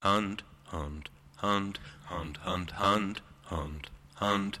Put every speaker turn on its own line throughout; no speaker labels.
Hunt, hunt, hunt, hunt, hunt, hunt, hunt, hunt,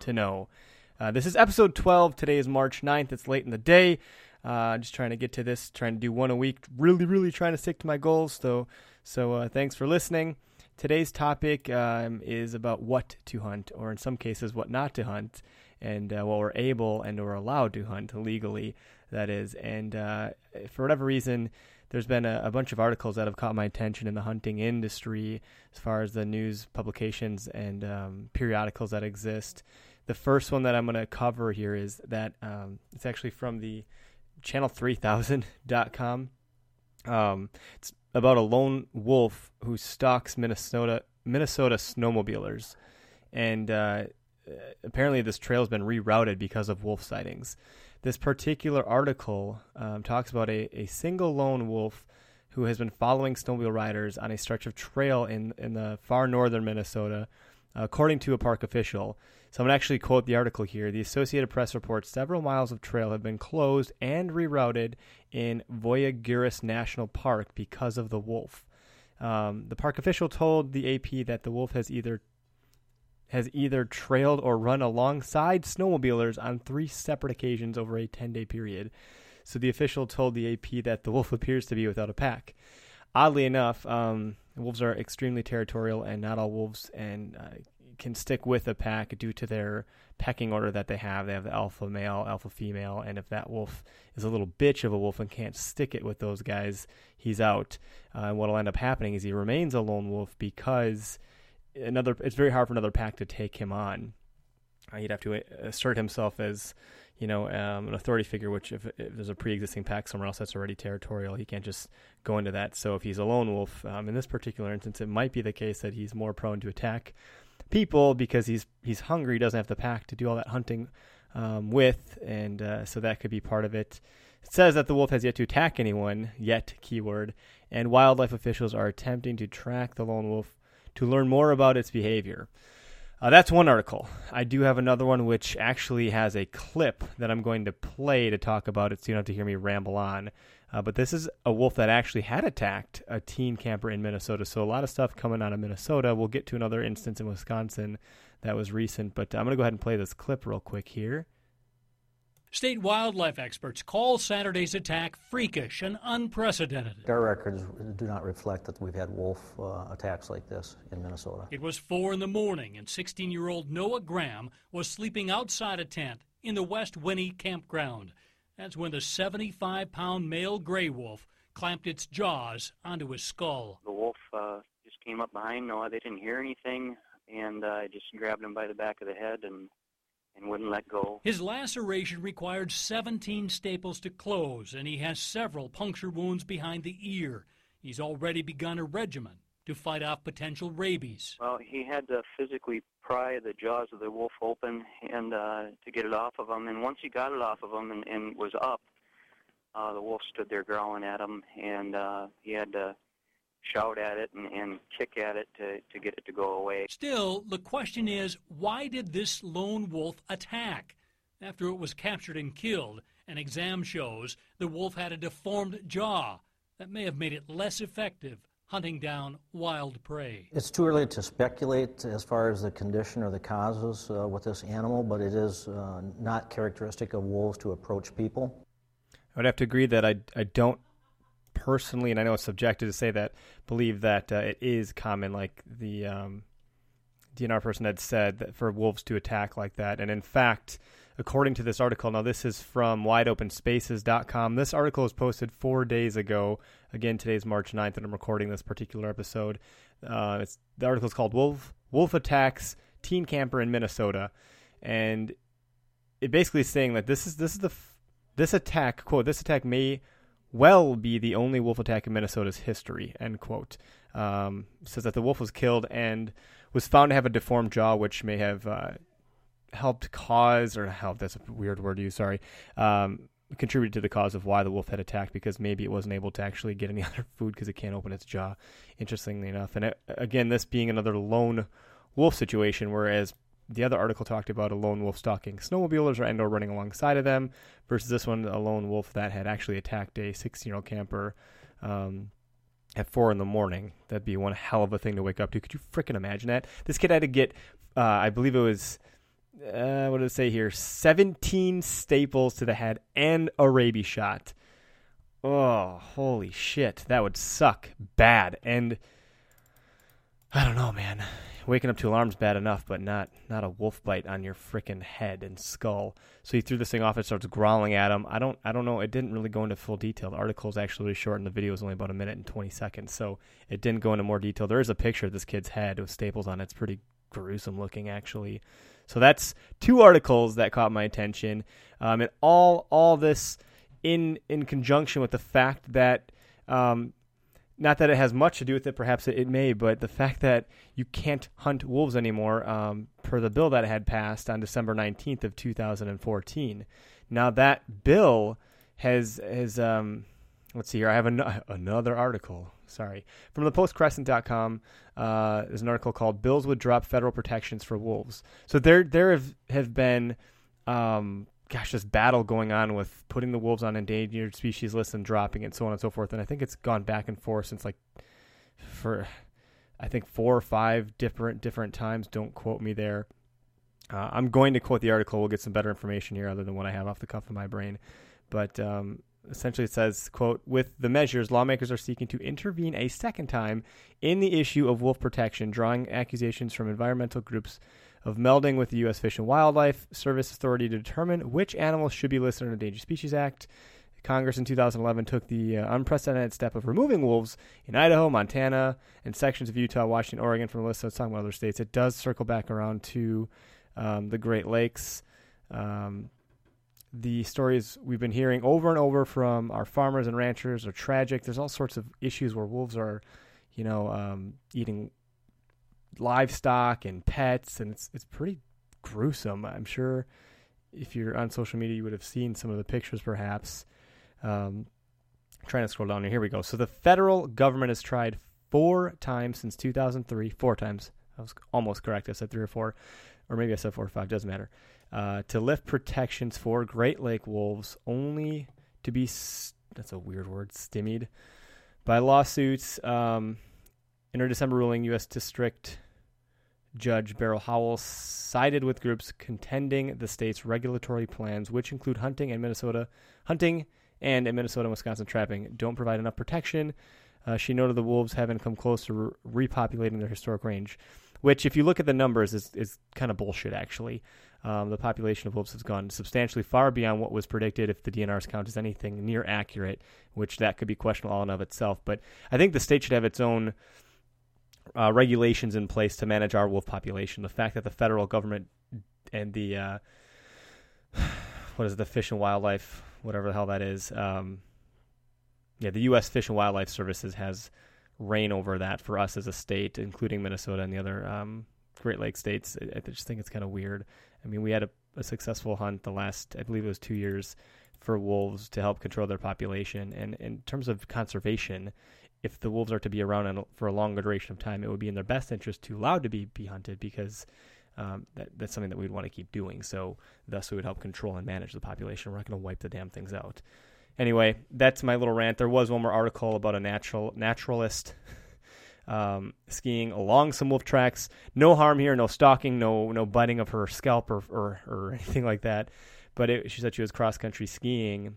to know. Uh, this is episode 12. Today is March 9th. It's late in the day. Uh, just trying to get to this, trying to do one a week. Really, really trying to stick to my goals. So, so uh, thanks for listening. Today's topic um, is about what to hunt, or in some cases, what not to hunt, and uh, what we're able and or allowed to hunt legally. That is, and uh, for whatever reason, there's been a, a, bunch of articles that have caught my attention in the hunting industry, as far as the news publications and um, periodicals that exist. The first one that I'm going to cover here is that um, it's actually from the channel3000.com. Um, it's about a lone wolf who stalks Minnesota Minnesota snowmobilers, and uh, apparently this trail has been rerouted because of wolf sightings. This particular article um, talks about a, a single lone wolf who has been following snowmobile riders on a stretch of trail in in the far northern Minnesota, according to a park official. So I'm going to actually quote the article here. The Associated Press reports several miles of trail have been closed and rerouted in Voyageurs National Park because of the wolf. Um, the park official told the AP that the wolf has either has either trailed or run alongside snowmobilers on three separate occasions over a 10 day period. So the official told the AP that the wolf appears to be without a pack. Oddly enough, um, wolves are extremely territorial, and not all wolves and uh, can stick with a pack due to their pecking order that they have. They have the alpha male, alpha female, and if that wolf is a little bitch of a wolf and can't stick it with those guys, he's out. Uh, and what'll end up happening is he remains a lone wolf because another. It's very hard for another pack to take him on. Uh, he'd have to uh, assert himself as you know, um, an authority figure, which if, if, there's a pre-existing pack somewhere else that's already territorial, he can't just go into that. So if he's a lone wolf, um, in this particular instance, it might be the case that he's more prone to attack people because he's he's hungry. He doesn't have the pack to do all that hunting um, with, and uh, so that could be part of it. It says that the wolf has yet to attack anyone yet, keyword, and wildlife officials are attempting to track the lone wolf to learn more about its behavior. Uh, that's one article. I do have another one which actually has a clip that I'm going to play to talk about it so you don't have to hear me ramble on. Uh, but this is a wolf that actually had attacked a teen camper in Minnesota. So a lot of stuff coming out of Minnesota. We'll get to another instance in Wisconsin that was recent. But I'm going to go ahead and play this clip real quick here.
State wildlife experts call Saturday's attack freakish and unprecedented.
Our records do not reflect that we've had wolf uh, attacks like this in Minnesota.
It was 4 in the morning, and 16 year old Noah Graham was sleeping outside a tent in the West Winnie campground. That's when the 75 pound male gray wolf clamped its jaws onto his skull.
The wolf uh, just came up behind Noah. They didn't hear anything, and uh, I just grabbed him by the back of the head and and wouldn't let go.
His laceration required 17 staples to close, and he has several puncture wounds behind the ear. He's already begun a regimen to fight off potential rabies.
Well, he had to physically pry the jaws of the wolf open and uh, to get it off of him. And once he got it off of him and, and was up, uh, the wolf stood there growling at him, and uh, he had to shout at it and, and kick at it to, to get it to go away.
Still, the question is why did this lone wolf attack? After it was captured and killed, an exam shows the wolf had a deformed jaw that may have made it less effective hunting down wild prey.
It's too early to speculate as far as the condition or the causes uh, with this animal, but it is uh, not characteristic of wolves to approach people.
I would have to agree that I, I don't personally, and I know it's subjective to say that, believe that uh, it is common, like the um, DNR person had said, that for wolves to attack like that. And in fact, according to this article, now this is from wideopenspaces.com. This article was posted four days ago. Again, today's March 9th, and I'm recording this particular episode. Uh, it's, the article is called Wolf, Wolf Attacks Teen Camper in Minnesota. And it basically is saying that this is this is the this attack quote this attack may well be the only wolf attack in Minnesota's history, end quote. Um, says that the wolf was killed and was found to have a deformed jaw, which may have uh, helped cause or help. That's a weird word to use. Sorry. Um, contributed to the cause of why the wolf had attacked because maybe it wasn't able to actually get any other food because it can't open its jaw. Interestingly enough, and it, again, this being another lone wolf situation, whereas the other article talked about a lone wolf stalking snowmobilers or and or running alongside of them, versus this one, a lone wolf that had actually attacked a 16-year-old camper um, at four in the morning. That'd be one hell of a thing to wake up to. Could you freaking imagine that? This kid had to get, uh, I believe it was, uh, what did it say here? 17 staples to the head and a rabies shot. Oh, holy shit. That would suck bad. And I don't know, man waking up to alarms bad enough, but not not a wolf bite on your freaking head and skull. So he threw this thing off. It starts growling at him. I don't I don't know. It didn't really go into full detail. The article is actually really short, and the video is only about a minute and twenty seconds. So it didn't go into more detail. There is a picture of this kid's head with staples on it. It's pretty gruesome looking, actually. So that's two articles that caught my attention, um, and all all this in in conjunction with the fact that um, not that it has much to do with it, perhaps it, it may, but the fact that you can't hunt wolves anymore um, per the bill that had passed on December 19th of 2014. Now that bill has has um, let's see here. I have an- another article. Sorry, from the postcrescent.com. Uh, there's an article called "Bills Would Drop Federal Protections for Wolves." So there there have have been um, gosh, this battle going on with putting the wolves on endangered species lists and dropping it, and so on and so forth. And I think it's gone back and forth since like for I think four or five different different times. Don't quote me there. Uh, I'm going to quote the article. We'll get some better information here, other than what I have off the cuff of my brain. But um, essentially, it says, "quote With the measures, lawmakers are seeking to intervene a second time in the issue of wolf protection, drawing accusations from environmental groups." Of melding with the U.S. Fish and Wildlife Service Authority to determine which animals should be listed under the Endangered Species Act. Congress in 2011 took the uh, unprecedented step of removing wolves in Idaho, Montana, and sections of Utah, Washington, Oregon from the list. So it's talking about other states. It does circle back around to um, the Great Lakes. Um, the stories we've been hearing over and over from our farmers and ranchers are tragic. There's all sorts of issues where wolves are, you know, um, eating livestock and pets, and it's it's pretty gruesome. I'm sure if you're on social media, you would have seen some of the pictures, perhaps. Um, trying to scroll down here. Here we go. So the federal government has tried four times since 2003. Four times. I was almost correct. I said three or four, or maybe I said four or five. Doesn't matter. Uh, to lift protections for Great Lake wolves, only to be that's a weird word stymied by lawsuits. Um, in her December ruling, U.S. District Judge Beryl Howell sided with groups contending the state's regulatory plans, which include hunting and Minnesota hunting and in Minnesota and Wisconsin trapping, don't provide enough protection. Uh, she noted the wolves haven't come close to re- repopulating their historic range, which, if you look at the numbers, is is kind of bullshit. Actually, um, the population of wolves has gone substantially far beyond what was predicted. If the DNR's count is anything near accurate, which that could be questionable all in of itself, but I think the state should have its own uh, regulations in place to manage our wolf population. The fact that the federal government and the uh, what is it, the Fish and Wildlife, whatever the hell that is, um, yeah, the U.S. Fish and Wildlife Services has reign over that for us as a state, including Minnesota and the other um, Great Lakes states. I, I just think it's kind of weird. I mean, we had a, a successful hunt the last, I believe it was two years, for wolves to help control their population. And in terms of conservation, if the wolves are to be around for a longer duration of time, it would be in their best interest to allow to be, be hunted because um, that, that's something that we'd want to keep doing. So, thus, we would help control and manage the population. We're not going to wipe the damn things out. Anyway, that's my little rant. There was one more article about a natural naturalist um, skiing along some wolf tracks. No harm here, no stalking, no no biting of her scalp or or, or anything like that. But it, she said she was cross country skiing,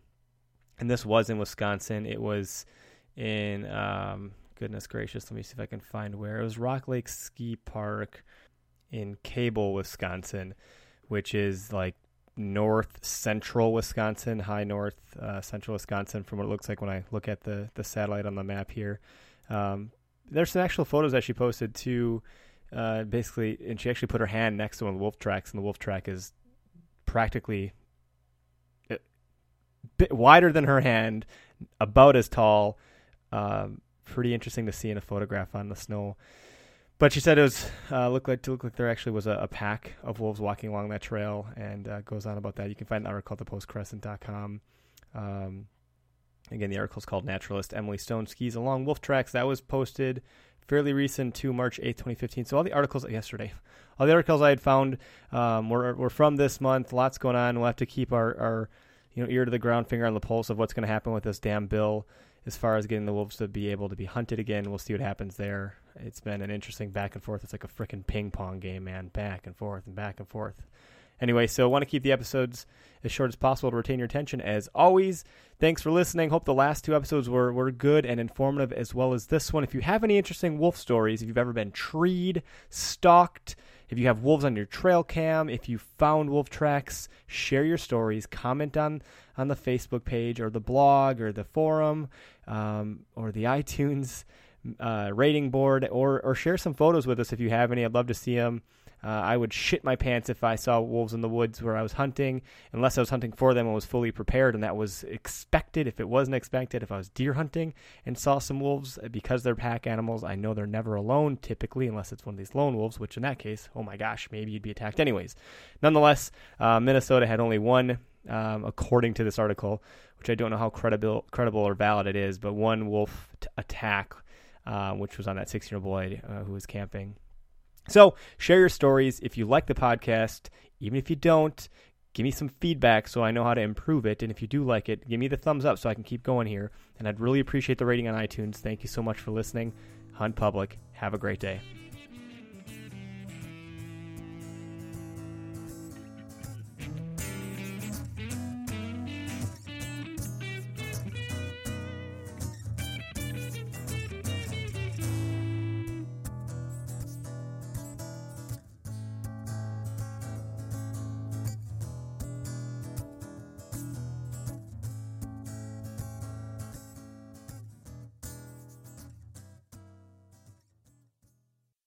and this was in Wisconsin. It was in um, goodness gracious, let me see if I can find where it was. Rock Lake Ski Park in Cable, Wisconsin, which is like north central Wisconsin, high north uh, central Wisconsin, from what it looks like when I look at the the satellite on the map here. Um, there's some actual photos that she posted too. Uh, basically, and she actually put her hand next to one of the wolf tracks, and the wolf track is practically bit wider than her hand, about as tall, um, pretty interesting to see in a photograph on the snow. But she said it was uh, looked like to look like there actually was a, a pack of wolves walking along that trail, and uh, goes on about that. You can find the article at thepostcrescent.com. Um, again, the article is called "Naturalist Emily Stone Skis Along Wolf Tracks." That was posted fairly recent to March 8th, 2015. So all the articles yesterday, all the articles I had found um, were, were from this month. Lots going on. We'll have to keep our, our you know ear to the ground, finger on the pulse of what's going to happen with this damn bill as far as getting the wolves to be able to be hunted again. We'll see what happens there. It's been an interesting back and forth. It's like a freaking ping pong game, man. Back and forth and back and forth. Anyway, so I want to keep the episodes as short as possible to retain your attention. As always, thanks for listening. Hope the last two episodes were, were good and informative as well as this one. If you have any interesting wolf stories, if you've ever been treed, stalked, if you have wolves on your trail cam, if you found wolf tracks, share your stories. Comment on on the Facebook page or the blog or the forum um, or the iTunes uh, rating board, or or share some photos with us if you have any. I'd love to see them. Uh, I would shit my pants if I saw wolves in the woods where I was hunting, unless I was hunting for them and was fully prepared, and that was expected. If it wasn't expected, if I was deer hunting and saw some wolves, uh, because they're pack animals, I know they're never alone typically, unless it's one of these lone wolves, which in that case, oh my gosh, maybe you'd be attacked anyways. Nonetheless, uh, Minnesota had only one, um, according to this article, which I don't know how credible, credible or valid it is, but one wolf t- attack, uh, which was on that 16 year old boy uh, who was camping so share your stories. If you like the podcast, even if you don't, give me some feedback so I know how to improve it. And if you do like it, give me the thumbs up so I can keep going here. And I'd really appreciate the rating on iTunes. Thank you so much for listening. Hunt Public. Have a great day.